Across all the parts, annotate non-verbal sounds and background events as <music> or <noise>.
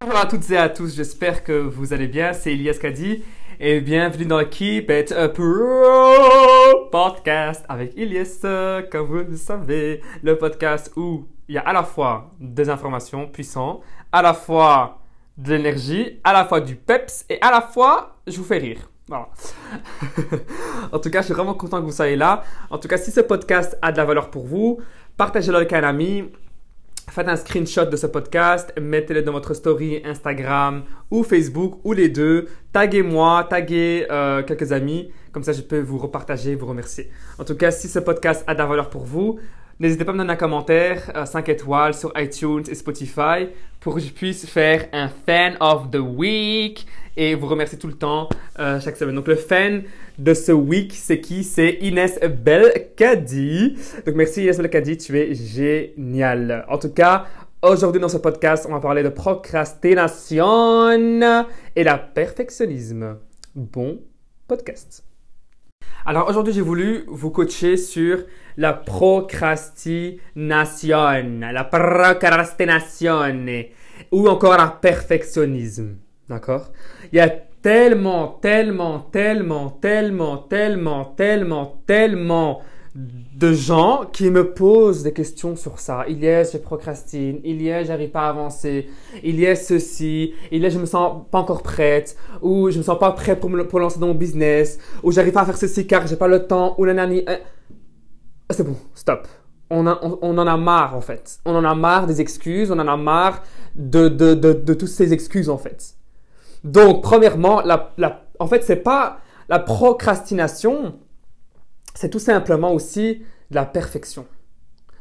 Bonjour à toutes et à tous, j'espère que vous allez bien, c'est Elias Kadi et bienvenue dans Keep It Up Pro podcast avec Elias, comme vous le savez, le podcast où il y a à la fois des informations puissantes, à la fois de l'énergie, à la fois du peps et à la fois je vous fais rire. Voilà. <laughs> en tout cas, je suis vraiment content que vous soyez là. En tout cas, si ce podcast a de la valeur pour vous, partagez-le avec un ami. Faites un screenshot de ce podcast, mettez-le dans votre story Instagram ou Facebook ou les deux. Taguez-moi, taguez euh, quelques amis, comme ça je peux vous repartager, vous remercier. En tout cas, si ce podcast a de la valeur pour vous, n'hésitez pas à me donner un commentaire, 5 étoiles sur iTunes et Spotify pour que je puisse faire un fan of the week et vous remercier tout le temps euh, chaque semaine. Donc le fan de ce week, c'est qui? C'est Inès Belkadi. Donc merci Inès Belkadi, tu es génial. En tout cas, aujourd'hui dans ce podcast, on va parler de procrastination et la perfectionnisme. Bon podcast. Alors aujourd'hui, j'ai voulu vous coacher sur la procrastination, la procrastination ou encore la perfectionnisme. D'accord? Il y a tellement, tellement, tellement, tellement, tellement, tellement, tellement de gens qui me posent des questions sur ça. Il y a, je procrastine. Il y a, j'arrive pas à avancer. Il y a ceci. Il y a, je me sens pas encore prête. Ou je me sens pas prête pour me pour lancer dans mon business. Ou j'arrive pas à faire ceci car j'ai pas le temps. Ou nanani. Euh, c'est bon, stop. On, on, on, en a marre en fait. On en a marre des excuses. On en a marre de, de, de, de toutes ces excuses en fait. Donc, premièrement, la, la, en fait, c'est pas la procrastination, c'est tout simplement aussi de la perfection.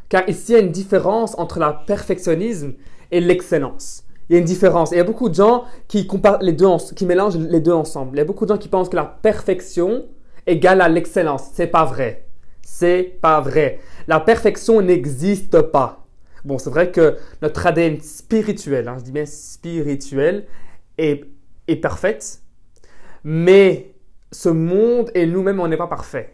Car ici, il y a une différence entre la perfectionnisme et l'excellence. Il y a une différence. Il y a beaucoup de gens qui comparent les deux, qui mélangent les deux ensemble. Il y a beaucoup de gens qui pensent que la perfection égale à l'excellence. C'est pas vrai. C'est pas vrai. La perfection n'existe pas. Bon, c'est vrai que notre ADN spirituel, hein, je dis bien spirituel, est est parfaite, mais ce monde et nous-mêmes, on n'est pas parfait.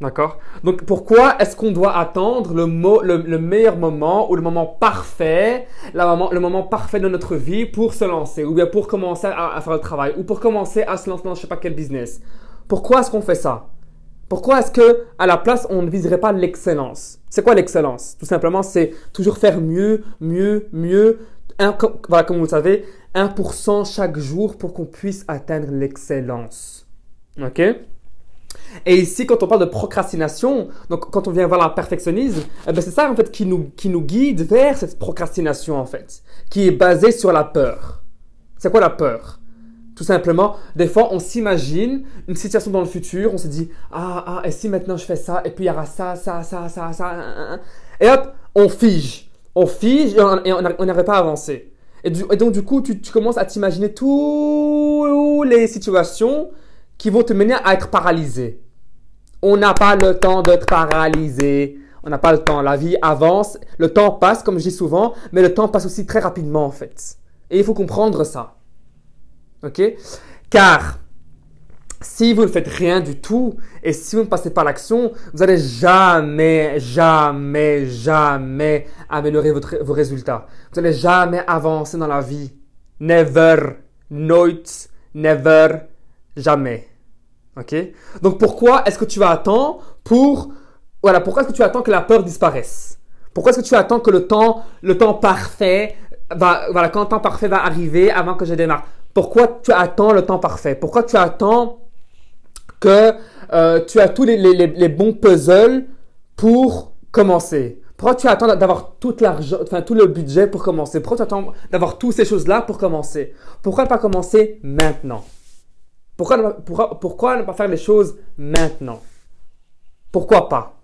D'accord? Donc pourquoi est-ce qu'on doit attendre le, le, meilleur moment ou le moment parfait, moment, le moment parfait de notre vie pour se lancer ou bien pour commencer à, faire le travail ou pour commencer à se lancer dans je sais pas quel business? Pourquoi est-ce qu'on fait ça? Pourquoi est-ce que à la place on ne viserait pas l'excellence? C'est quoi l'excellence? Tout simplement, c'est toujours faire mieux, mieux, mieux. voilà, comme vous le savez, 1% chaque jour pour qu'on puisse atteindre l'excellence. OK? Et ici, quand on parle de procrastination, donc quand on vient voir la perfectionnisme, eh ben c'est ça en fait qui nous, guide vers cette procrastination en fait, qui est basée sur la peur. C'est quoi la peur? Tout simplement, des fois on s'imagine une situation dans le futur, on se dit ah ah et si maintenant je fais ça et puis il y aura ça ça ça ça ça et hop on fige, on fige et on n'arrive pas à avancer. Et, donc, du coup, tu, commences à t'imaginer toutes les situations qui vont te mener à être paralysé. On n'a pas le temps d'être paralysé. On n'a pas le temps. La vie avance. Le temps passe, comme je dis souvent, mais le temps passe aussi très rapidement, en fait. Et il faut comprendre ça. OK? Car si vous ne faites rien du tout et si vous ne passez pas l'action, vous n'allez jamais, jamais, jamais améliorer vos résultats. Vous n'allez jamais avancer dans la vie. Never, nooit, never, jamais. Ok? Donc pourquoi est-ce que tu attends pour voilà pourquoi est-ce que tu attends que la peur disparaisse? Pourquoi est-ce que tu attends que le temps le temps parfait va voilà quand le temps parfait va arriver avant que je démarre? Pourquoi tu attends le temps parfait? Pourquoi tu attends que euh, tu as tous les, les, bons puzzles pour commencer? Pourquoi tu attends d'avoir tout l'argent, enfin tout le budget pour commencer? Pourquoi tu attends d'avoir toutes ces choses-là pour commencer? Pourquoi pas commencer maintenant? Pourquoi, pourquoi, pourquoi ne pas faire les choses maintenant? Pourquoi pas?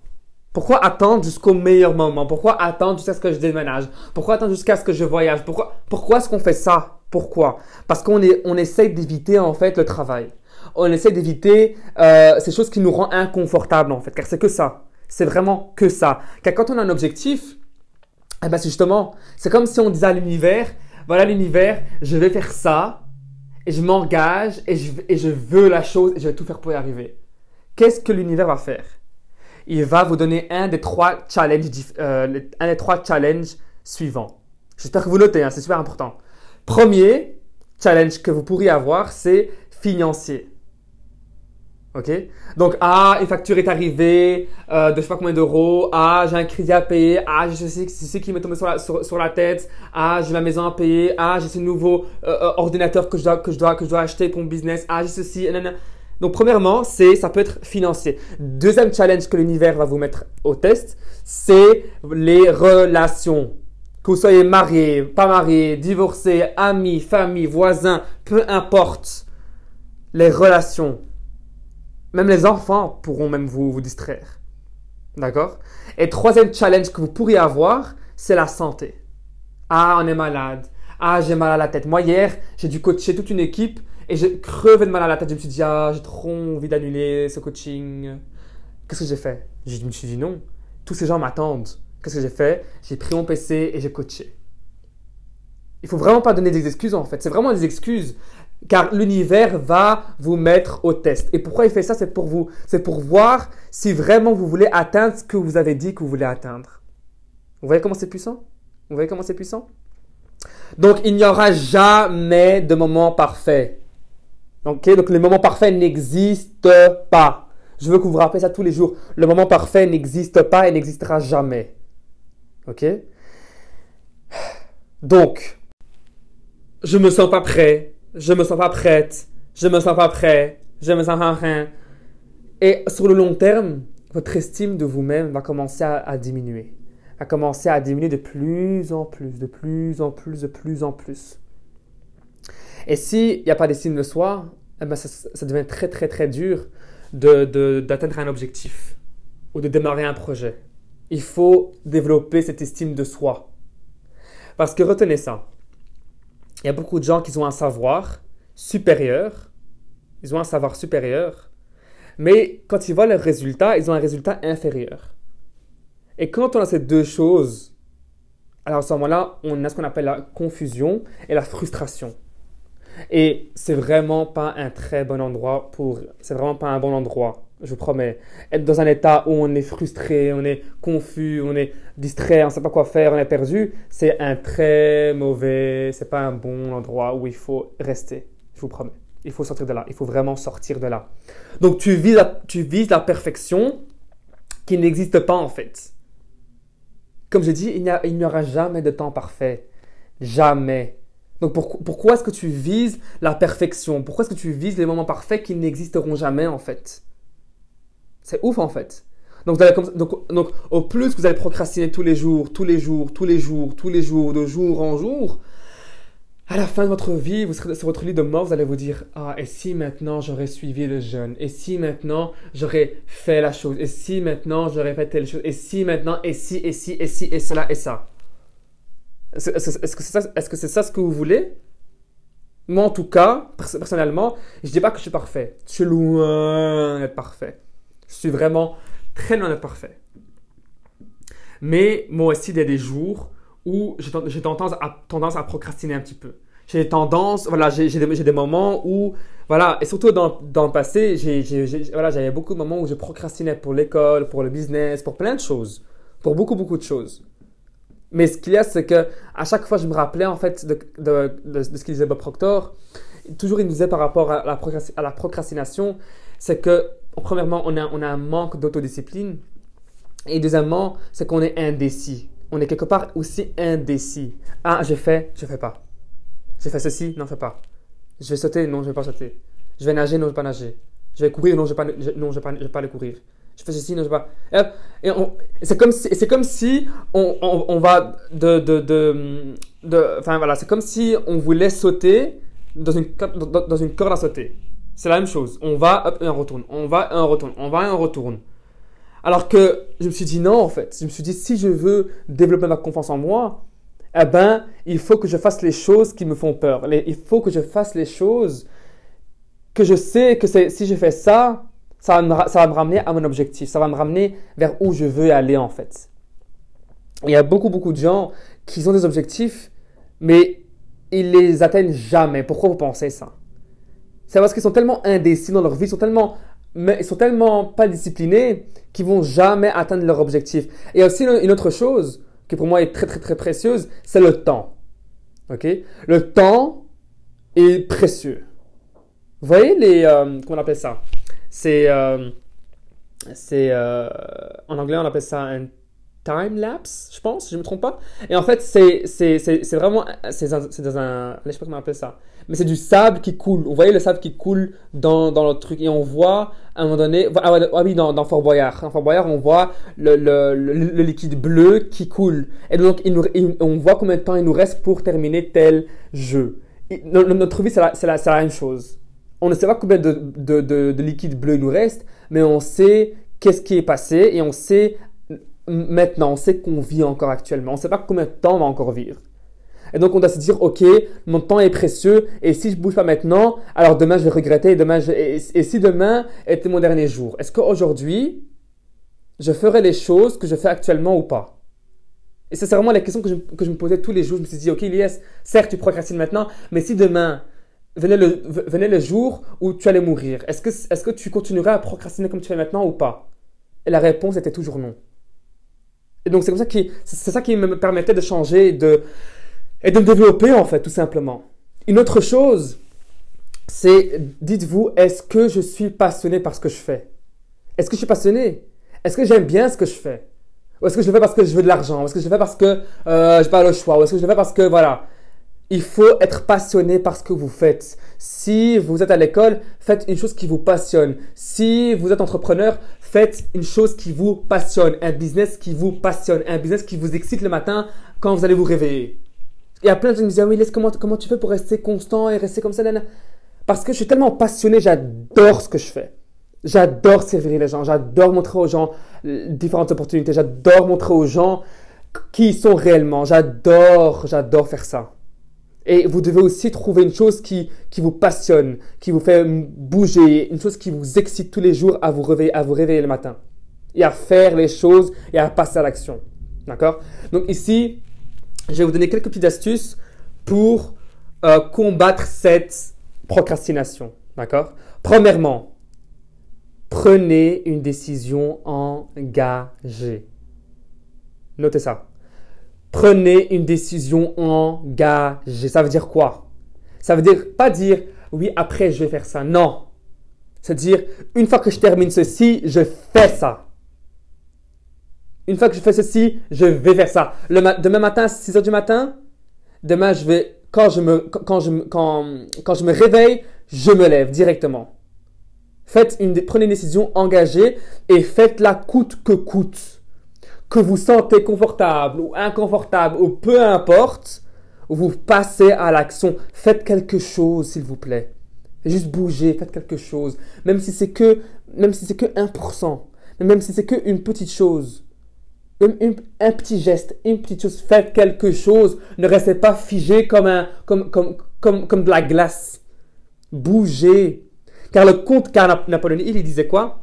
Pourquoi attendre jusqu'au meilleur moment? Pourquoi attendre jusqu'à ce que je déménage? Pourquoi attendre jusqu'à ce que je voyage? Pourquoi, pourquoi est-ce qu'on fait ça? Pourquoi? Parce qu'on on essaie d'éviter en fait le travail. On essaie d'éviter euh, ces choses qui nous rendent inconfortables en fait, car c'est que ça. C'est vraiment que ça. Car quand on a un objectif, eh ben justement, c'est comme si on disait à l'univers, voilà l'univers, je vais faire ça, et je m'engage, et je, veux la chose, et je vais tout faire pour y arriver. Qu'est-ce que l'univers va faire? Il va vous donner un des trois challenges, euh, un des trois challenges suivants. J'espère que vous notez, hein, c'est super important. Premier challenge que vous pourriez avoir, c'est financier. OK Donc, ah, une facture est arrivée euh, de je sais pas combien d'euros. Ah, j'ai un crédit à payer. Ah, j'ai ceci, qui m'est tombé sur la, tête. Ah, j'ai la maison à payer. Ah, j'ai ce nouveau euh, euh, ordinateur que je, dois, que, je dois, que je dois acheter pour mon business. Ah, j'ai ceci. Donc, premièrement, c'est, ça peut être financier. Deuxième challenge que l'univers va vous mettre au test, c'est les relations. Que vous soyez marié, pas marié, divorcé, ami, famille, voisin, peu importe. Les relations. Même les enfants pourront même vous, vous distraire. D'accord? Et troisième challenge que vous pourriez avoir, c'est la santé. Ah, on est malade. Ah, j'ai mal à la tête. Moi, hier, j'ai dû coacher toute une équipe et j'ai crevé de mal à la tête. Je me suis dit, ah, j'ai trop envie d'annuler ce coaching. Qu'est-ce que j'ai fait? Je me suis dit non. Tous ces gens m'attendent. Qu'est-ce que j'ai fait? J'ai pris mon PC et j'ai coaché. Il faut vraiment pas donner des excuses en fait. C'est vraiment des excuses car l'univers va vous mettre au test. Et pourquoi il fait ça? C'est pour vous, c'est pour voir si vraiment vous voulez atteindre ce que vous avez dit que vous voulez atteindre. Vous voyez comment c'est puissant? Vous voyez comment c'est puissant? Donc il n'y aura jamais de moment parfait. Ok? Donc le moment parfait n'existe pas. Je veux que vous vous rappelez ça tous les jours. Le moment parfait n'existe pas et n'existera jamais. Ok? Donc, je me sens pas prêt je me sens pas prête, je me sens pas prêt, je me sens rien. Et sur le long terme, votre estime de vous-même va commencer à, diminuer. Va commencer à diminuer de plus en plus, de plus en plus, de plus en plus. Et s'il n'y a pas d'estime de soi, eh ben ça, devient très très très dur d'atteindre un objectif ou de démarrer un projet. Il faut développer cette estime de soi. Parce que retenez ça, il y a beaucoup de gens qui ont un savoir supérieur, ils ont un savoir supérieur, mais quand ils voient leurs résultats, ils ont un résultat inférieur. Et quand on a ces deux choses, alors à ce moment-là, on a ce qu'on appelle la confusion et la frustration. Et c'est vraiment pas un très bon endroit pour. C'est vraiment pas un bon endroit je vous promets. Être dans un état où on est frustré, on est confus, on est distrait, on ne sait pas quoi faire, on est perdu, c'est un très mauvais, c'est pas un bon endroit où il faut rester. Je vous promets. Il faut sortir de là. Il faut vraiment sortir de là. Donc tu vises la, tu vises la perfection qui n'existe pas en fait. Comme je dis, il n'y aura jamais de temps parfait. Jamais. Donc pourquoi est-ce que tu vises la perfection? Pourquoi est-ce que tu vises les moments parfaits qui n'existeront jamais en fait? C'est ouf en fait. Donc, au plus que vous allez procrastiner tous les jours, tous les jours, tous les jours, tous les jours, de jour en jour, à la fin de votre vie, vous serez sur votre lit de mort, vous allez vous dire Ah, et si maintenant j'aurais suivi le jeûne? Et si maintenant j'aurais fait la chose? Et si maintenant j'aurais fait telle chose? Et si maintenant, et si, et si, et si, et cela, et ça Est-ce que c'est ça, -ce ça ce que vous voulez? Moi, en tout cas, personnellement, je ne dis pas que je suis parfait. Je suis loin d'être parfait. Je suis vraiment très loin d'être parfait. Mais moi aussi, il y a des jours où j'ai tendance à, tendance à procrastiner un petit peu. J'ai tendance, voilà, j'ai des, des, moments où, voilà, et surtout dans, dans le passé, voilà, j'avais beaucoup de moments où je procrastinais pour l'école, pour le business, pour plein de choses, pour beaucoup, beaucoup de choses. Mais ce qu'il y a, c'est que à chaque fois, je me rappelais en fait de, de, de, ce qu'il disait Bob Proctor. Toujours, il nous disait par rapport à la procrastination, c'est que premièrement, on a, un manque d'autodiscipline. Et deuxièmement, c'est qu'on est indécis. On est quelque part aussi indécis. Ah, je fais, je fais pas. Je fais ceci, non, je fais pas. Je vais sauter, non, je vais pas sauter. Je vais nager, non, je vais pas nager. Je vais courir, non, je vais pas, non, je vais pas, je pas le courir. Je fais ceci, non, je vais pas. Et, c'est comme si, c'est comme si on, on, va de, de, de, enfin voilà, c'est comme si on voulait sauter dans une, dans une corde à sauter. C'est la même chose. On va, hop, et on retourne. On va, et on retourne. On va, et on retourne. Alors que je me suis dit non, en fait. Je me suis dit, si je veux développer ma confiance en moi, eh ben, il faut que je fasse les choses qui me font peur. il faut que je fasse les choses que je sais que si je fais ça, ça va, me, ça va me ramener à mon objectif. Ça va me ramener vers où je veux aller, en fait. Il y a beaucoup, beaucoup de gens qui ont des objectifs, mais ils les atteignent jamais. Pourquoi vous pensez ça? C'est parce qu'ils sont tellement indécis dans leur vie, ils sont tellement, ils sont tellement pas disciplinés qu'ils vont jamais atteindre leur objectif. Et aussi une autre chose qui pour moi est très très très précieuse, c'est le temps. Ok? Le temps est précieux. Vous voyez les. Euh, comment on appelle ça? C'est. Euh, c'est. Euh, en anglais, on appelle ça un time lapse, je pense, si je me trompe pas. Et en fait, c'est, vraiment. C'est dans, un. Je sais pas comment on appelle ça. Mais c'est du sable qui coule. Vous voyez le sable qui coule dans, dans le truc. Et on voit, à un moment donné. Ah, ah oui, dans, dans Fort Boyard. Dans Fort Boyard, on voit le, le, le, liquide bleu qui coule. Et donc, il nous, on voit combien de temps il nous reste pour terminer tel jeu. notre vie, c'est la, la, la même chose. On ne sait pas combien de, de, de, de liquide bleu il nous reste, mais on sait qu'est-ce qui est passé et on sait maintenant, on sait qu'on vit encore actuellement. On ne sait pas combien de temps on va encore vivre. Et donc on doit se dire, ok, mon temps est précieux et si je bouge pas maintenant, alors demain je vais regretter et, demain et, si demain était mon dernier jour, est-ce qu'aujourd'hui je ferai les choses que je fais actuellement ou pas? Et c'est vraiment la question que je, me posais tous les jours. Je me suis dit, ok Elias, certes tu procrastines maintenant, mais si demain venait le, jour où tu allais mourir, que, est-ce que tu continuerais à procrastiner comme tu fais maintenant ou pas? Et la réponse était toujours non. Et donc c'est comme ça qui, c'est ça qui me permettait de changer, de, et de me développer en fait, tout simplement. Une autre chose, c'est, dites-vous, est-ce que je suis passionné par ce que je fais? Est-ce que je suis passionné? Est-ce que j'aime bien ce que je fais? Ou est-ce que je le fais parce que je veux de l'argent? Ou est-ce que je le fais parce que euh, je pas le choix? Ou est-ce que je le fais parce que, voilà, il faut être passionné par ce que vous faites. Si vous êtes à l'école, faites une chose qui vous passionne. Si vous êtes entrepreneur, faites une chose qui vous passionne. Un business qui vous passionne. Un business qui vous excite le matin quand vous allez vous réveiller. Il y a plein de gens me disent, ah oui, comment, tu fais pour rester constant et rester comme ça, Parce que je suis tellement passionné, j'adore ce que je fais. J'adore servir les gens, j'adore montrer aux gens différentes opportunités, j'adore montrer aux gens qui ils sont réellement. J'adore, j'adore faire ça. Et vous devez aussi trouver une chose qui, qui vous passionne, qui vous fait bouger, une chose qui vous excite tous les jours à vous réveiller, à vous réveiller le matin. Et à faire les choses et à passer à l'action. D'accord? Donc ici, je vais vous donner quelques petites astuces pour euh, combattre cette procrastination. D'accord? Premièrement, prenez une décision engagée. Notez ça. Prenez une décision engagée. Ça veut dire quoi? Ça veut dire pas dire oui, après je vais faire ça. Non. C'est dire une fois que je termine ceci, je fais ça. Une fois que je fais ceci, je vais faire ça. Demain matin, 6 heures du matin, demain, je quand je me, réveille, je me lève directement. Faites prenez une décision engagée et faites-la coûte que coûte. Que vous sentez confortable ou inconfortable ou peu importe, vous passez à l'action. Faites quelque chose, s'il vous plaît. Juste bougez, faites quelque chose. Même si c'est que, même si c'est que 1%. Même si c'est que une petite chose un, petit geste, une petite chose, faites quelque chose. Ne restez pas figé comme, un, comme, comme, comme, comme de la glace. Bougez. Car le comte Napoléon Hill, il disait quoi?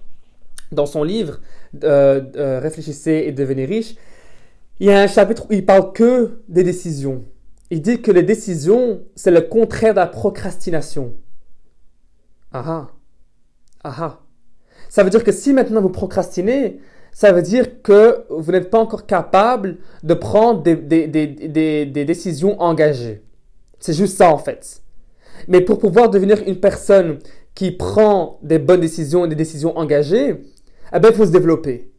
Dans son livre euh, euh, Réfléchissez et devenez riche, il y a un chapitre où il parle que des décisions. Il dit que les décisions, c'est le contraire de la procrastination. Ah ah. Ah ah. Ça veut dire que si maintenant vous procrastinez, ça veut dire que vous n'êtes pas encore capable de prendre des, des, des, des décisions engagées. C'est juste ça en fait. Mais pour pouvoir devenir une personne qui prend des bonnes décisions et des décisions engagées, eh ben, il faut se développer.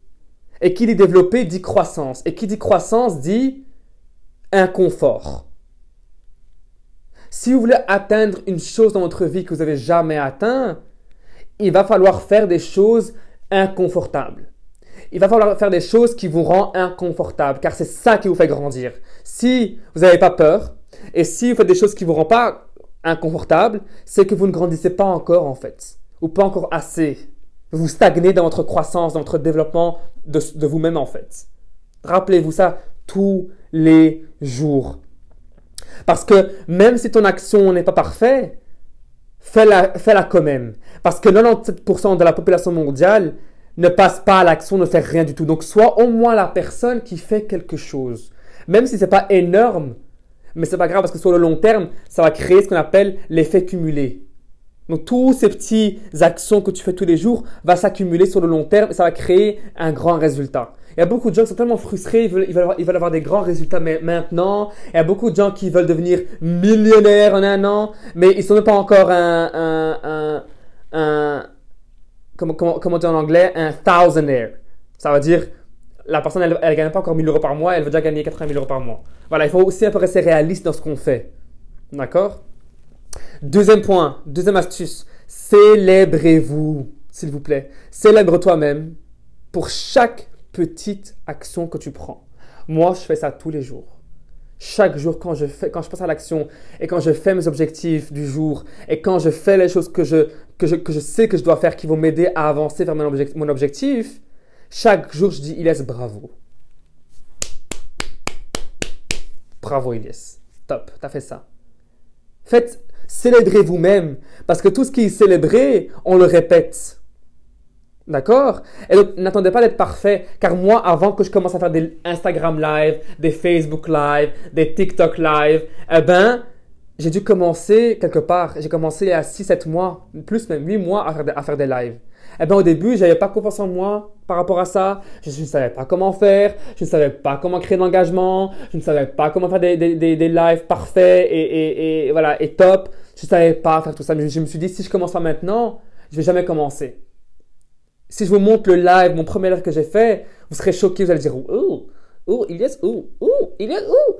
Et qui dit développer dit croissance. Et qui dit croissance dit inconfort. Si vous voulez atteindre une chose dans votre vie que vous n'avez jamais atteint, il va falloir faire des choses inconfortables il va falloir faire des choses qui vous rendent inconfortable, car c'est ça qui vous fait grandir. Si vous n'avez pas peur, et si vous faites des choses qui ne vous rendent pas inconfortable, c'est que vous ne grandissez pas encore en fait, ou pas encore assez. Vous stagnez dans votre croissance, dans votre développement de, vous-même en fait. Rappelez-vous ça tous les jours. Parce que même si ton action n'est pas parfaite, fais-la fais quand même. Parce que 97% de la population mondiale ne passe pas à l'action, ne fait rien du tout. Donc sois au moins la personne qui fait quelque chose. Même si c'est pas énorme, mais c'est pas grave parce que sur le long terme, ça va créer ce qu'on appelle l'effet cumulé. Donc tous ces petits actions que tu fais tous les jours va s'accumuler sur le long terme et ça va créer un grand résultat. Il y a beaucoup de gens qui sont tellement frustrés, ils veulent, avoir, des grands résultats maintenant. Il y a beaucoup de gens qui veulent devenir millionnaires en un an, mais ils sont même pas encore un comment, comment, comment dire en anglais, un thousandaire. Ça veut dire, la personne, elle, elle gagne pas encore 1000 euros par mois, elle veut déjà gagner 80 000 euros par mois. Voilà, il faut aussi un peu rester réaliste dans ce qu'on fait. D'accord? Deuxième point, deuxième astuce, célébrez-vous, s'il vous plaît. Célèbre toi-même pour chaque petite action que tu prends. Moi, je fais ça tous les jours. Chaque jour, quand je, fais, quand je passe à l'action et quand je fais mes objectifs du jour et quand je fais les choses que je, que je, que je sais que je dois faire qui vont m'aider à avancer vers mon objectif, mon objectif, chaque jour, je dis Ilyes, bravo. Bravo, Ilyes. Top, t'as fait ça. Faites, célébrez vous-même. Parce que tout ce qui est célébré, on le répète. D'accord? Et donc, n'attendez pas d'être parfait. Car moi, avant que je commence à faire des Instagram live, des Facebook live, des TikTok live, eh ben, j'ai dû commencer quelque part. J'ai commencé à 6-7 mois, plus même 8 mois à faire, des, à faire des lives. Eh ben, au début, j'avais pas confiance en moi par rapport à ça. Je ne savais pas comment faire. Je ne savais pas comment créer l'engagement. Je ne savais pas comment faire des, des, des, des lives parfaits et, et, et, voilà, et top. Je ne savais pas faire tout ça. Mais je me suis dit, si je commence pas maintenant, je vais jamais commencer. Si je vous montre le live, mon premier live que j'ai fait, vous serez choqués. Vous allez dire, oh, oh, il est où, oh, il est où.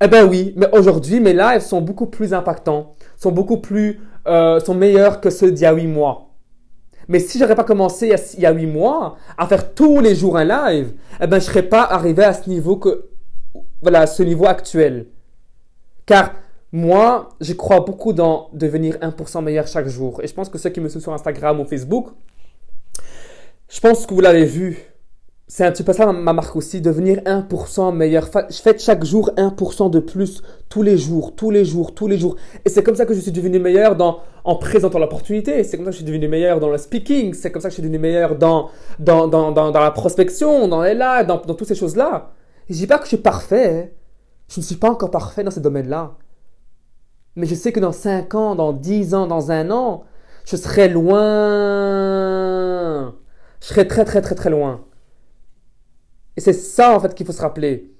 Eh ben oui, mais aujourd'hui, mes lives sont beaucoup plus impactants, sont beaucoup plus, euh, sont meilleurs que ceux d'il y a 8 mois. Mais si j'aurais pas commencé il y a 8 mois à faire tous les jours un live, eh ben je serais pas arrivé à ce niveau que, voilà, à ce niveau actuel. Car moi, je crois beaucoup dans devenir 1% meilleur chaque jour. Et je pense que ceux qui me suivent sur Instagram ou Facebook, je pense que vous l'avez vu. C'est un petit peu ça ma marque aussi, devenir 1% meilleur. Je fais chaque jour 1% de plus, tous les jours, tous les jours, tous les jours. Et c'est comme ça que je suis devenu meilleur dans, en présentant l'opportunité. C'est comme ça que je suis devenu meilleur dans le speaking. C'est comme ça que je suis devenu meilleur dans, dans, dans, dans, la prospection, dans les lives, dans, dans toutes ces choses-là. Je dis pas que je suis parfait. Hein. Je ne suis pas encore parfait dans ces domaines-là. Mais je sais que dans 5 ans, dans 10 ans, dans un an, je serai loin. Je serai très très très très loin. Et c'est ça en fait qu'il faut se rappeler.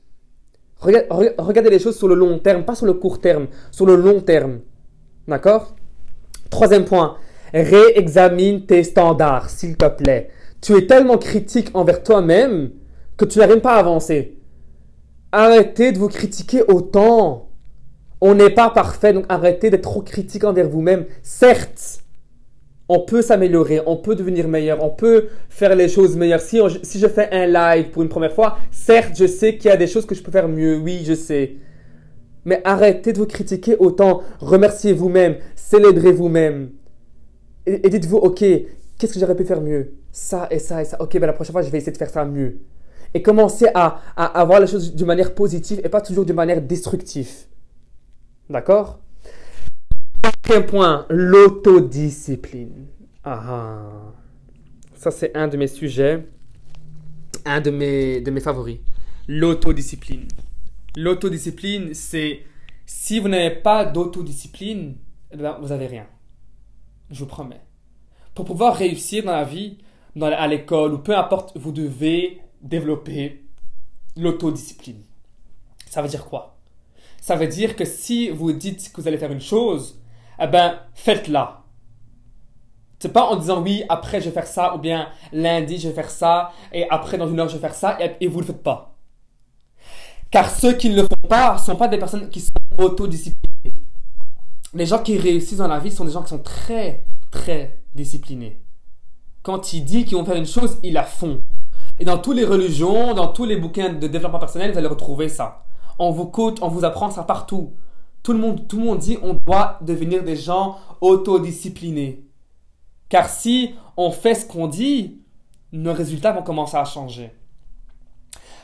Regardez les choses sur le long terme, pas sur le court terme, sur le long terme. D'accord? Troisième point, réexamine tes standards, s'il te plaît. Tu es tellement critique envers toi-même que tu n'arrives pas à avancer. Arrêtez de vous critiquer autant. On n'est pas parfait, donc arrêtez d'être trop critique envers vous-même. Certes, on peut s'améliorer, on peut devenir meilleur, on peut faire les choses meilleures. Si, si je fais un live pour une première fois, certes, je sais qu'il y a des choses que je peux faire mieux, oui, je sais. Mais arrêtez de vous critiquer autant, remerciez vous-même, célébrez vous-même. Et, dites-vous, ok, qu'est-ce que j'aurais pu faire mieux? Ça et ça et ça. Ok, ben la prochaine fois, je vais essayer de faire ça mieux. Et commencez à, à, à voir les choses d'une manière positive et pas toujours d'une manière destructive. D'accord? Quatrième point, l'autodiscipline. Ah, ah, ça c'est un de mes sujets, un de mes, de mes favoris. L'autodiscipline. L'autodiscipline, c'est si vous n'avez pas d'autodiscipline, eh ben, vous n'avez rien. Je vous promets. Pour pouvoir réussir dans la vie, dans, à l'école ou peu importe, vous devez développer l'autodiscipline. Ça veut dire quoi? Ça veut dire que si vous dites que vous allez faire une chose, eh ben, faites-la. C'est pas en disant oui, après je vais faire ça, ou bien lundi je vais faire ça, et après dans une heure je vais faire ça, et, vous ne le faites pas. Car ceux qui ne le font pas ne sont pas des personnes qui sont autodisciplinées. Les gens qui réussissent dans la vie sont des gens qui sont très, très disciplinés. Quand ils disent qu'ils vont faire une chose, ils la font. Et dans toutes les religions, dans tous les bouquins de développement personnel, vous allez retrouver ça. On vous coûte, on vous apprend ça partout. Tout le monde, tout le monde dit on doit devenir des gens autodisciplinés. Car si on fait ce qu'on dit, nos résultats vont commencer à changer.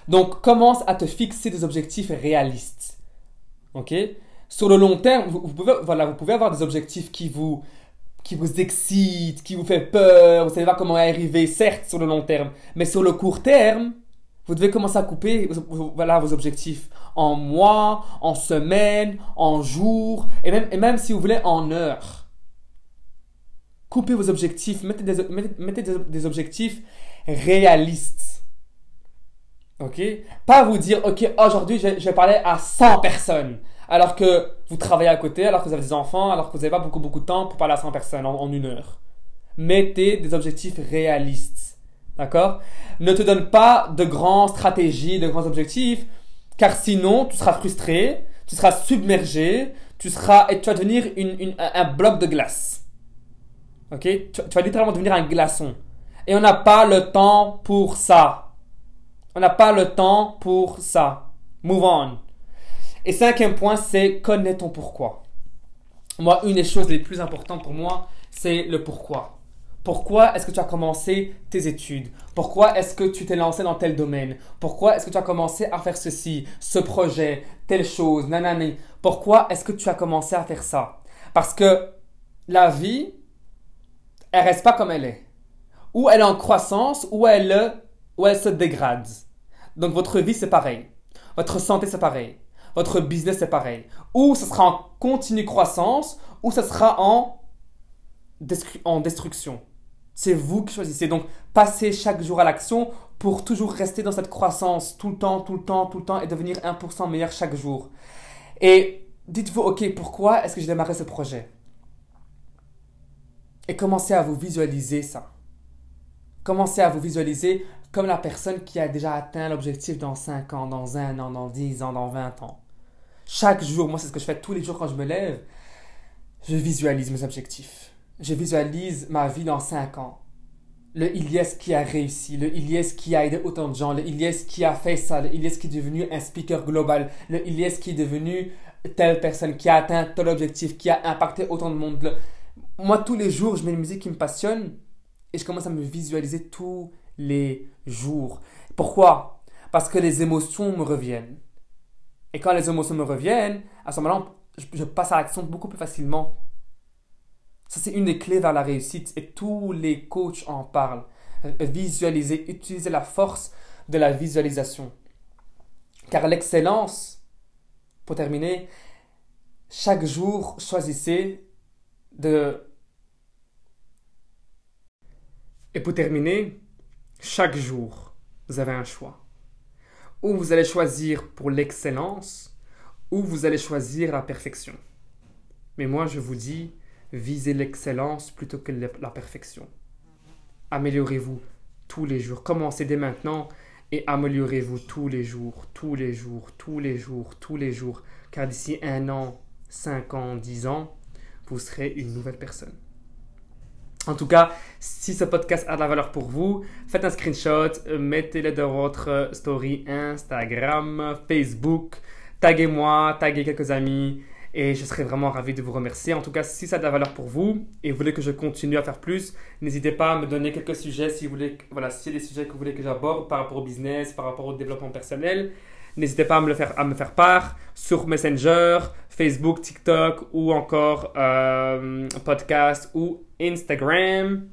Donc, commence à te fixer des objectifs réalistes. OK? Sur le long terme, vous, pouvez, voilà, vous pouvez avoir des objectifs qui vous, qui vous excitent, qui vous fait peur, vous savez pas comment y arriver, certes, sur le long terme. Mais sur le court terme, vous devez commencer à couper voilà, vos objectifs en mois, en semaines, en jours, et même, et même si vous voulez en heures. Coupez vos objectifs, mettez des, mettez, des, objectifs réalistes. Ok? Pas vous dire, ok, aujourd'hui je, je vais parler à 100 personnes. Alors que vous travaillez à côté, alors que vous avez des enfants, alors que vous n'avez pas beaucoup, beaucoup de temps pour parler à 100 personnes en une heure. Mettez des objectifs réalistes. D'accord? Ne te donne pas de grandes stratégies, de grands objectifs, car sinon tu seras frustré, tu seras submergé, tu seras et tu vas devenir un bloc de glace. Ok? Tu, tu vas littéralement devenir un glaçon. Et on n'a pas le temps pour ça. On n'a pas le temps pour ça. Move on. Et cinquième point, c'est connais ton pourquoi. Moi, une des choses les plus importantes pour moi, c'est le pourquoi. Pourquoi est-ce que tu as commencé tes études? Pourquoi est-ce que tu t'es lancé dans tel domaine? Pourquoi est-ce que tu as commencé à faire ceci, ce projet, telle chose, nanani? Pourquoi est-ce que tu as commencé à faire ça? Parce que la vie, elle reste pas comme elle est. Ou elle est en croissance, ou elle, ou elle se dégrade. Donc votre vie, c'est pareil. Votre santé, c'est pareil. Votre business, c'est pareil. Ou ce sera en continue croissance, ou ce sera en, destru- en destruction. C'est vous qui choisissez. Donc, passez chaque jour à l'action pour toujours rester dans cette croissance tout le temps, tout le temps, tout le temps et devenir 1% meilleur chaque jour. Et dites-vous, ok, pourquoi est-ce que j'ai démarré ce projet? Et commencez à vous visualiser ça. Commencez à vous visualiser comme la personne qui a déjà atteint l'objectif dans 5 ans, dans 1 an, dans 10 ans, dans 20 ans. Chaque jour, moi c'est ce que je fais tous les jours quand je me lève, je visualise mes objectifs. Je visualise ma vie dans 5 ans. Le Ilyes qui a réussi, le Ilyes qui a aidé autant de gens, le Ilyes qui a fait ça, le Ilyes qui est devenu un speaker global, le Ilyes qui est devenu telle personne, qui a atteint tel objectif, qui a impacté autant de monde. Moi, tous les jours, je mets une musique qui me passionne et je commence à me visualiser tous les jours. Pourquoi? Parce que les émotions me reviennent. Et quand les émotions me reviennent, à ce moment-là, je passe à l'action beaucoup plus facilement. Ça, c'est une des clés vers la réussite et tous les coachs en parlent. Euh, Visualiser, utiliser la force de la visualisation. Car l'excellence, pour terminer, chaque jour, choisissez de... Et pour terminer, chaque jour, vous avez un choix. Ou vous allez choisir pour l'excellence, ou vous allez choisir la perfection. Mais moi, je vous dis, visez l'excellence plutôt que la perfection. Améliorez-vous tous les jours. Commencez dès maintenant et améliorez-vous tous les jours, tous les jours, tous les jours, tous les jours. Car d'ici un an, cinq ans, dix ans, vous serez une nouvelle personne. En tout cas, si ce podcast a de la valeur pour vous, faites un screenshot, euh, mettez-le dans votre story Instagram, Facebook, taguez-moi, taguez quelques amis et je serai vraiment ravi de vous remercier. En tout cas, si ça a de la valeur pour vous et vous voulez que je continue à faire plus, n'hésitez pas à me donner quelques sujets si vous voulez, voilà, a des sujets que vous voulez que j'aborde par rapport au business, par rapport au développement personnel. N'hésitez pas à me, le faire, à me faire part sur Messenger, Facebook, TikTok ou encore euh, podcast ou Instagram.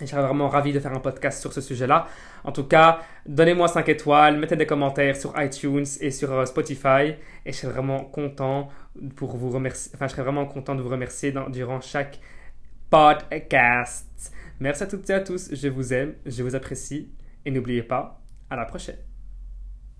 Je serais vraiment ravi de faire un podcast sur ce sujet-là. En tout cas, donnez-moi 5 étoiles, mettez des commentaires sur iTunes et sur euh, Spotify. Et je serais vraiment content pour vous remercier. Enfin, je serais vraiment content de vous remercier durant chaque podcast. Merci à toutes et à tous. Je vous aime, je vous apprécie. Et n'oubliez pas, à la prochaine.